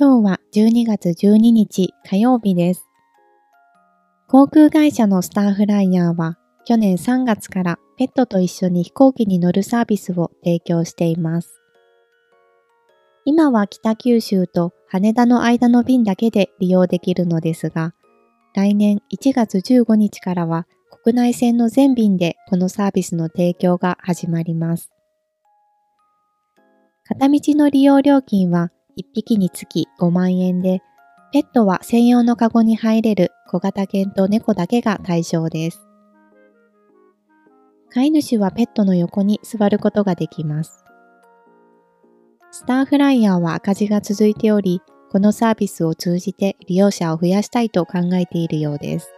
今日は12月12日火曜日です。航空会社のスターフライヤーは去年3月からペットと一緒に飛行機に乗るサービスを提供しています。今は北九州と羽田の間の便だけで利用できるのですが、来年1月15日からは国内線の全便でこのサービスの提供が始まります。片道の利用料金は1匹につき5万円で、ペットは専用のカゴに入れる小型犬と猫だけが対象です。飼い主はペットの横に座ることができます。スターフライヤーは赤字が続いており、このサービスを通じて利用者を増やしたいと考えているようです。